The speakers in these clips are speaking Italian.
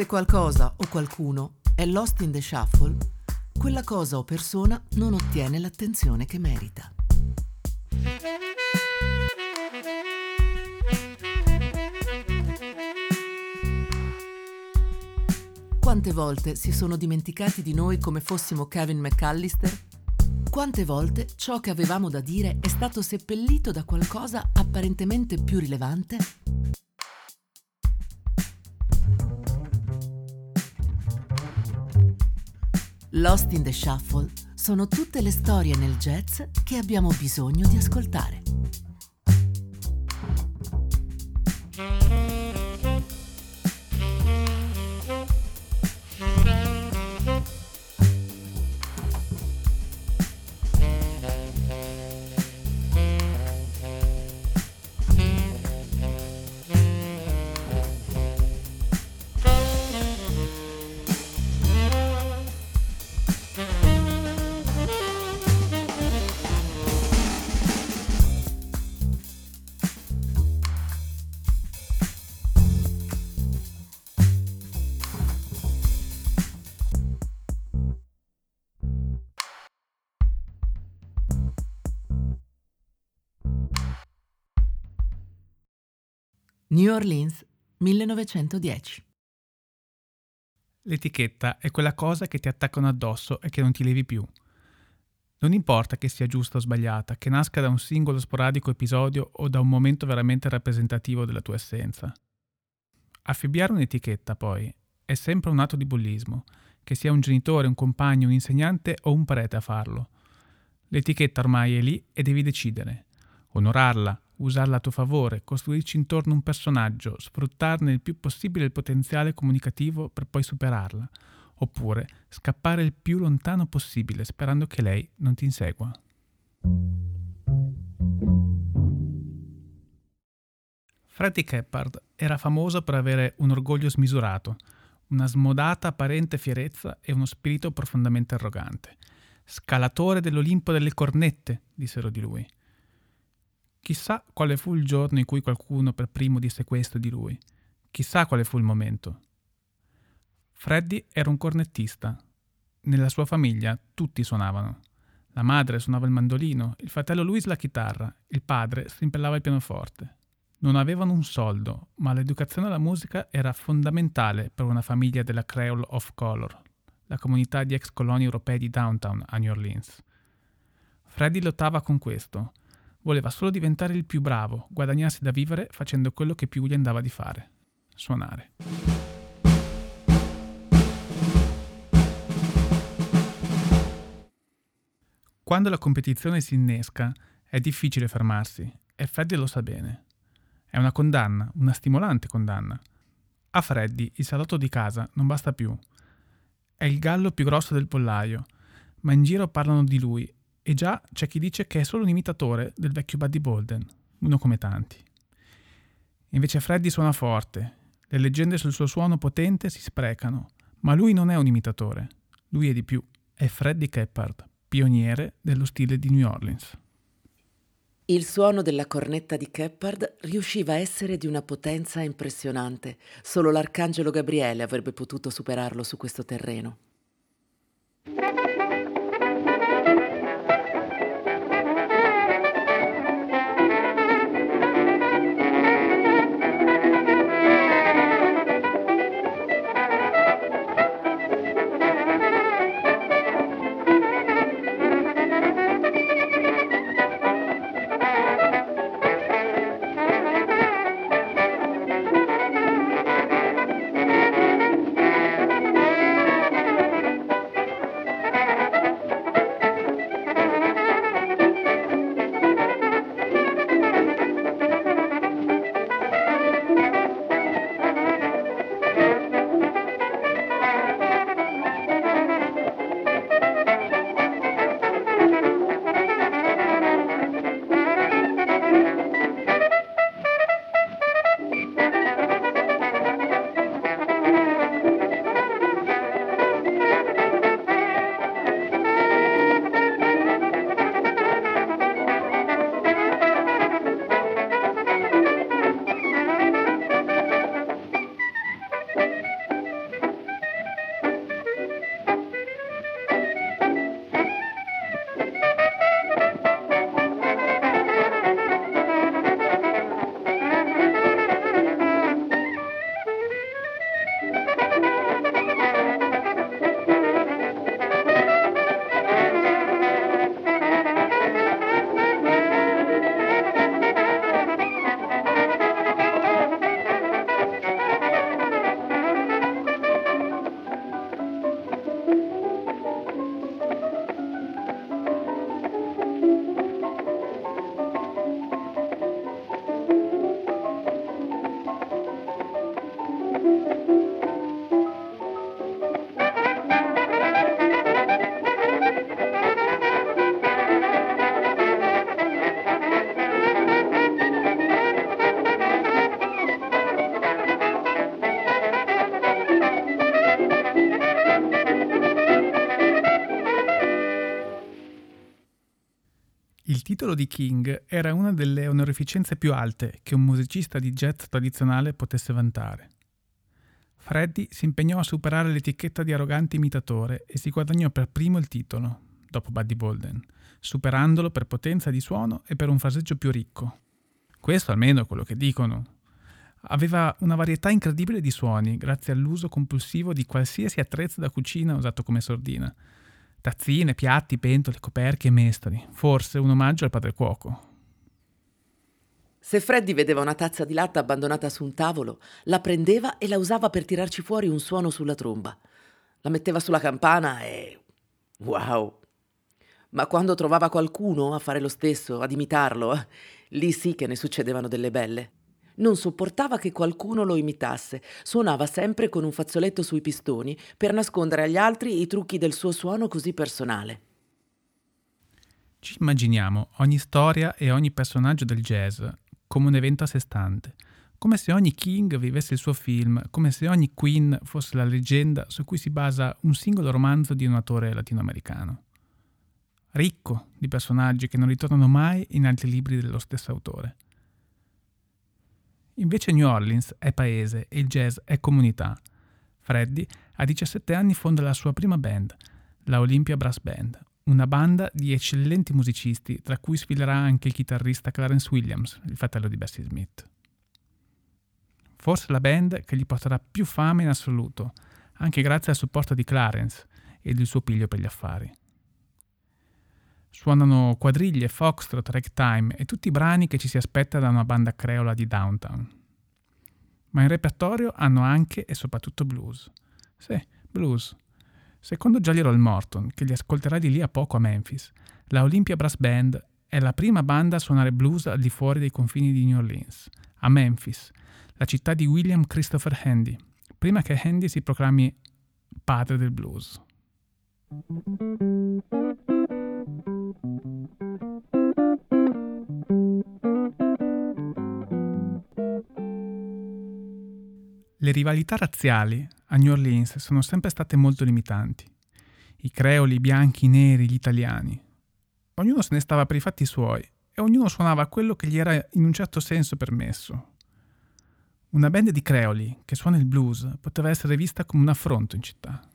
Se qualcosa o qualcuno è lost in the shuffle, quella cosa o persona non ottiene l'attenzione che merita. Quante volte si sono dimenticati di noi come fossimo Kevin McAllister? Quante volte ciò che avevamo da dire è stato seppellito da qualcosa apparentemente più rilevante? Lost in the Shuffle sono tutte le storie nel jazz che abbiamo bisogno di ascoltare. New Orleans, 1910. L'etichetta è quella cosa che ti attaccano addosso e che non ti levi più. Non importa che sia giusta o sbagliata, che nasca da un singolo sporadico episodio o da un momento veramente rappresentativo della tua essenza. Affibbiare un'etichetta, poi, è sempre un atto di bullismo, che sia un genitore, un compagno, un insegnante o un prete a farlo. L'etichetta ormai è lì e devi decidere. Onorarla, usarla a tuo favore, costruirci intorno un personaggio, sfruttarne il più possibile il potenziale comunicativo per poi superarla, oppure scappare il più lontano possibile sperando che lei non ti insegua. Freddie Keppard era famoso per avere un orgoglio smisurato, una smodata apparente fierezza e uno spirito profondamente arrogante. Scalatore dell'Olimpo delle cornette, dissero di lui. Chissà quale fu il giorno in cui qualcuno per primo disse questo di lui. Chissà quale fu il momento. Freddy era un cornettista. Nella sua famiglia tutti suonavano. La madre suonava il mandolino, il fratello Luis la chitarra, il padre strimpellava il pianoforte. Non avevano un soldo, ma l'educazione alla musica era fondamentale per una famiglia della Creole of Color, la comunità di ex coloni europei di downtown a New Orleans. Freddy lottava con questo, Voleva solo diventare il più bravo, guadagnarsi da vivere facendo quello che più gli andava di fare, suonare. Quando la competizione si innesca è difficile fermarsi e Freddy lo sa bene. È una condanna, una stimolante condanna. A Freddy il salotto di casa non basta più. È il gallo più grosso del pollaio, ma in giro parlano di lui e già c'è chi dice che è solo un imitatore del vecchio Buddy Bolden, uno come tanti. Invece Freddy suona forte, le leggende sul suo suono potente si sprecano, ma lui non è un imitatore, lui è di più, è Freddy Keppard, pioniere dello stile di New Orleans. Il suono della cornetta di Keppard riusciva a essere di una potenza impressionante. Solo l'arcangelo Gabriele avrebbe potuto superarlo su questo terreno. Di King era una delle onorificenze più alte che un musicista di jazz tradizionale potesse vantare. Freddy si impegnò a superare l'etichetta di arrogante imitatore e si guadagnò per primo il titolo, dopo Buddy Bolden, superandolo per potenza di suono e per un fraseggio più ricco. Questo almeno è quello che dicono. Aveva una varietà incredibile di suoni grazie all'uso compulsivo di qualsiasi attrezzo da cucina usato come sordina, Tazzine, piatti, pentole, coperchi e mestoli. Forse un omaggio al padre cuoco. Se Freddy vedeva una tazza di latte abbandonata su un tavolo, la prendeva e la usava per tirarci fuori un suono sulla tromba. La metteva sulla campana e... wow! Ma quando trovava qualcuno a fare lo stesso, ad imitarlo, lì sì che ne succedevano delle belle. Non sopportava che qualcuno lo imitasse. Suonava sempre con un fazzoletto sui pistoni per nascondere agli altri i trucchi del suo suono così personale. Ci immaginiamo ogni storia e ogni personaggio del jazz come un evento a sé stante, come se ogni King vivesse il suo film, come se ogni Queen fosse la leggenda su cui si basa un singolo romanzo di un autore latinoamericano. Ricco di personaggi che non ritornano mai in altri libri dello stesso autore. Invece New Orleans è paese e il jazz è comunità. Freddy a 17 anni fonda la sua prima band, la Olympia Brass Band, una banda di eccellenti musicisti, tra cui sfilerà anche il chitarrista Clarence Williams, il fratello di Bessie Smith. Forse la band che gli porterà più fame in assoluto, anche grazie al supporto di Clarence ed il suo piglio per gli affari. Suonano quadriglie, foxtrot, ragtime e tutti i brani che ci si aspetta da una banda creola di downtown. Ma in repertorio hanno anche e soprattutto blues. Sì, blues. Secondo Jolly Roll Morton, che li ascolterà di lì a poco a Memphis, la Olympia Brass Band è la prima banda a suonare blues al di fuori dei confini di New Orleans, a Memphis, la città di William Christopher Handy, prima che Handy si proclami padre del blues. Le rivalità razziali a New Orleans sono sempre state molto limitanti. I creoli, i bianchi, i neri, gli italiani. Ognuno se ne stava per i fatti suoi e ognuno suonava quello che gli era in un certo senso permesso. Una band di creoli che suona il blues poteva essere vista come un affronto in città.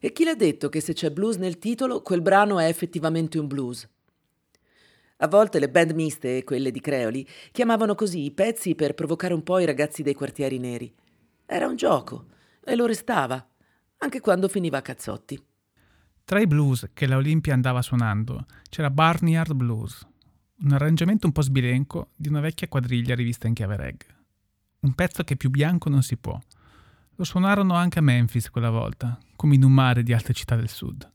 E chi l'ha detto che se c'è blues nel titolo, quel brano è effettivamente un blues? A volte le band miste, quelle di Creoli, chiamavano così i pezzi per provocare un po' i ragazzi dei quartieri neri. Era un gioco e lo restava, anche quando finiva a cazzotti. Tra i blues che la Olimpia andava suonando c'era Barnyard Blues, un arrangiamento un po' sbilenco di una vecchia quadriglia rivista in chiave reg. Un pezzo che più bianco non si può. Lo suonarono anche a Memphis quella volta, come in un mare di altre città del sud.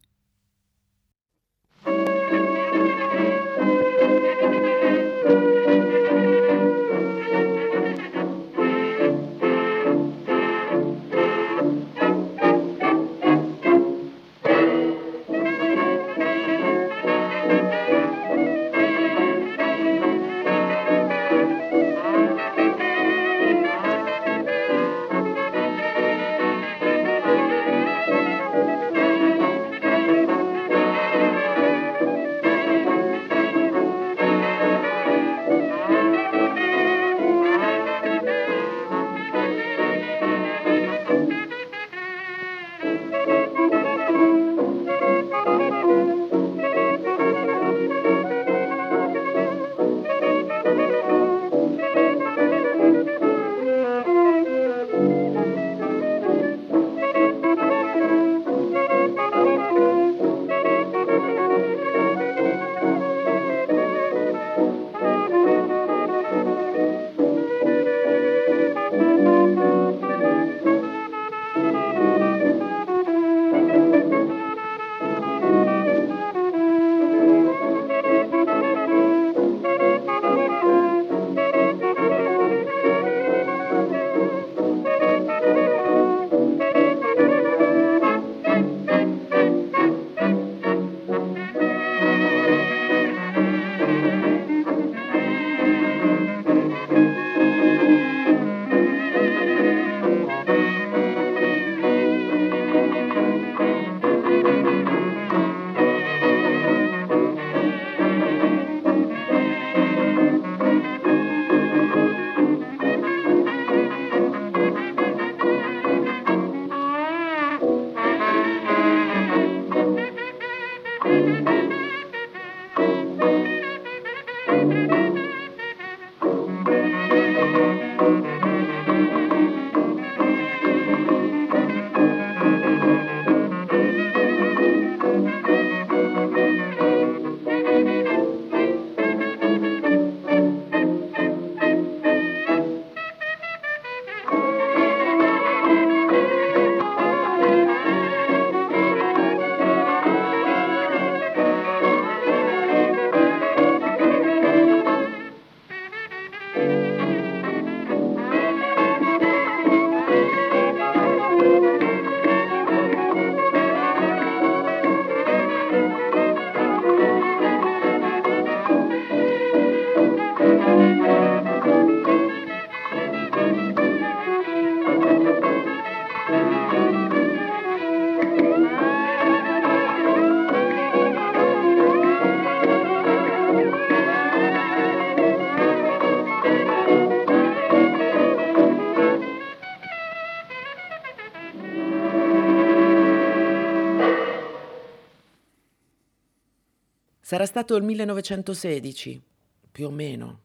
Sarà stato il 1916, più o meno,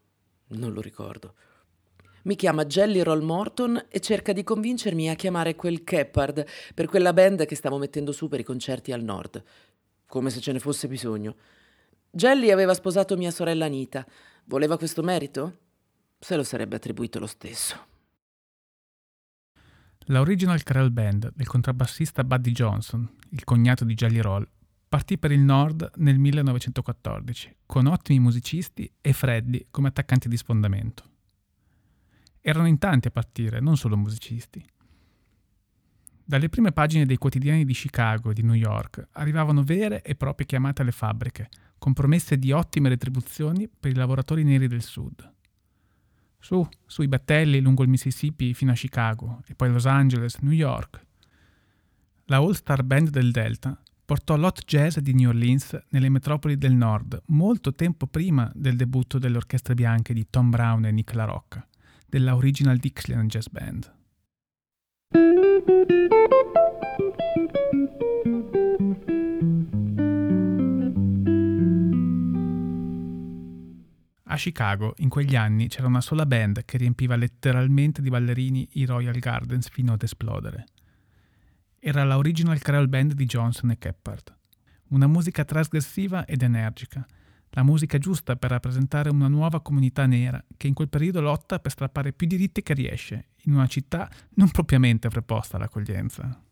non lo ricordo. Mi chiama Jelly Roll Morton e cerca di convincermi a chiamare quel Keppard per quella band che stavo mettendo su per i concerti al nord, come se ce ne fosse bisogno. Jelly aveva sposato mia sorella Anita. Voleva questo merito? Se lo sarebbe attribuito lo stesso. La Original Carol Band del contrabbassista Buddy Johnson, il cognato di Jelly Roll, partì per il nord nel 1914, con ottimi musicisti e Freddy come attaccanti di sfondamento. Erano in tanti a partire, non solo musicisti. Dalle prime pagine dei quotidiani di Chicago e di New York arrivavano vere e proprie chiamate alle fabbriche, con promesse di ottime retribuzioni per i lavoratori neri del sud. Su, sui battelli lungo il Mississippi fino a Chicago e poi Los Angeles, New York. La All Star Band del Delta portò l'hot jazz di New Orleans nelle metropoli del nord molto tempo prima del debutto delle orchestre bianche di Tom Brown e Nick La Rocca della Original Dixieland Jazz Band. A Chicago in quegli anni c'era una sola band che riempiva letteralmente di ballerini i Royal Gardens fino ad esplodere. Era la Original Creole Band di Johnson e Keppard. Una musica trasgressiva ed energica, la musica giusta per rappresentare una nuova comunità nera che in quel periodo lotta per strappare più diritti che riesce, in una città non propriamente preposta all'accoglienza.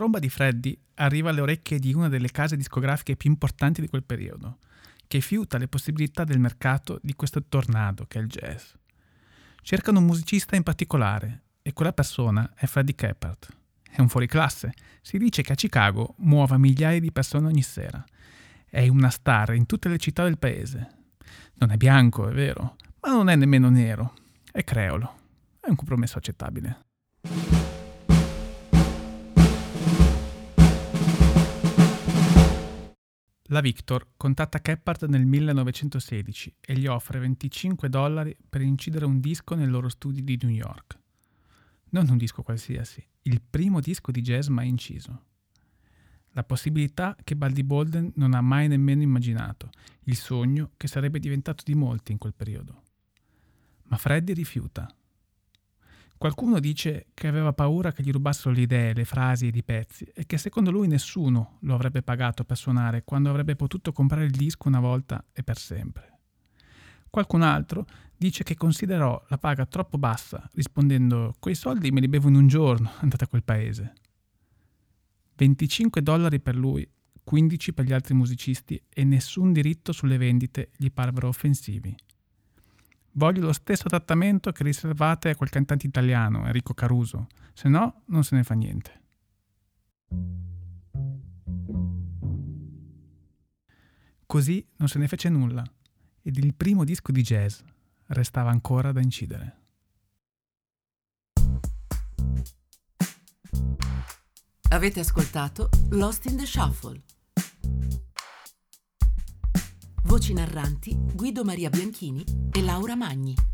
Tromba di Freddy arriva alle orecchie di una delle case discografiche più importanti di quel periodo, che fiuta le possibilità del mercato di questo tornado che è il jazz. Cercano un musicista in particolare e quella persona è Freddie Keppard. È un fuoriclasse. Si dice che a Chicago muova migliaia di persone ogni sera. È una star in tutte le città del paese. Non è bianco, è vero, ma non è nemmeno nero. È creolo. È un compromesso accettabile. La Victor contatta Keppard nel 1916 e gli offre 25 dollari per incidere un disco nel loro studio di New York. Non un disco qualsiasi, il primo disco di jazz mai inciso. La possibilità che Baldi Bolden non ha mai nemmeno immaginato, il sogno che sarebbe diventato di molti in quel periodo. Ma Freddy rifiuta. Qualcuno dice che aveva paura che gli rubassero le idee, le frasi ed i pezzi e che secondo lui nessuno lo avrebbe pagato per suonare quando avrebbe potuto comprare il disco una volta e per sempre. Qualcun altro dice che considerò la paga troppo bassa, rispondendo quei soldi me li bevo in un giorno, andate a quel paese. 25 dollari per lui, 15 per gli altri musicisti e nessun diritto sulle vendite gli parvero offensivi. Voglio lo stesso trattamento che riservate a quel cantante italiano, Enrico Caruso, se no non se ne fa niente. Così non se ne fece nulla ed il primo disco di jazz restava ancora da incidere. Avete ascoltato Lost in the Shuffle. Voci narranti Guido Maria Bianchini e Laura Magni.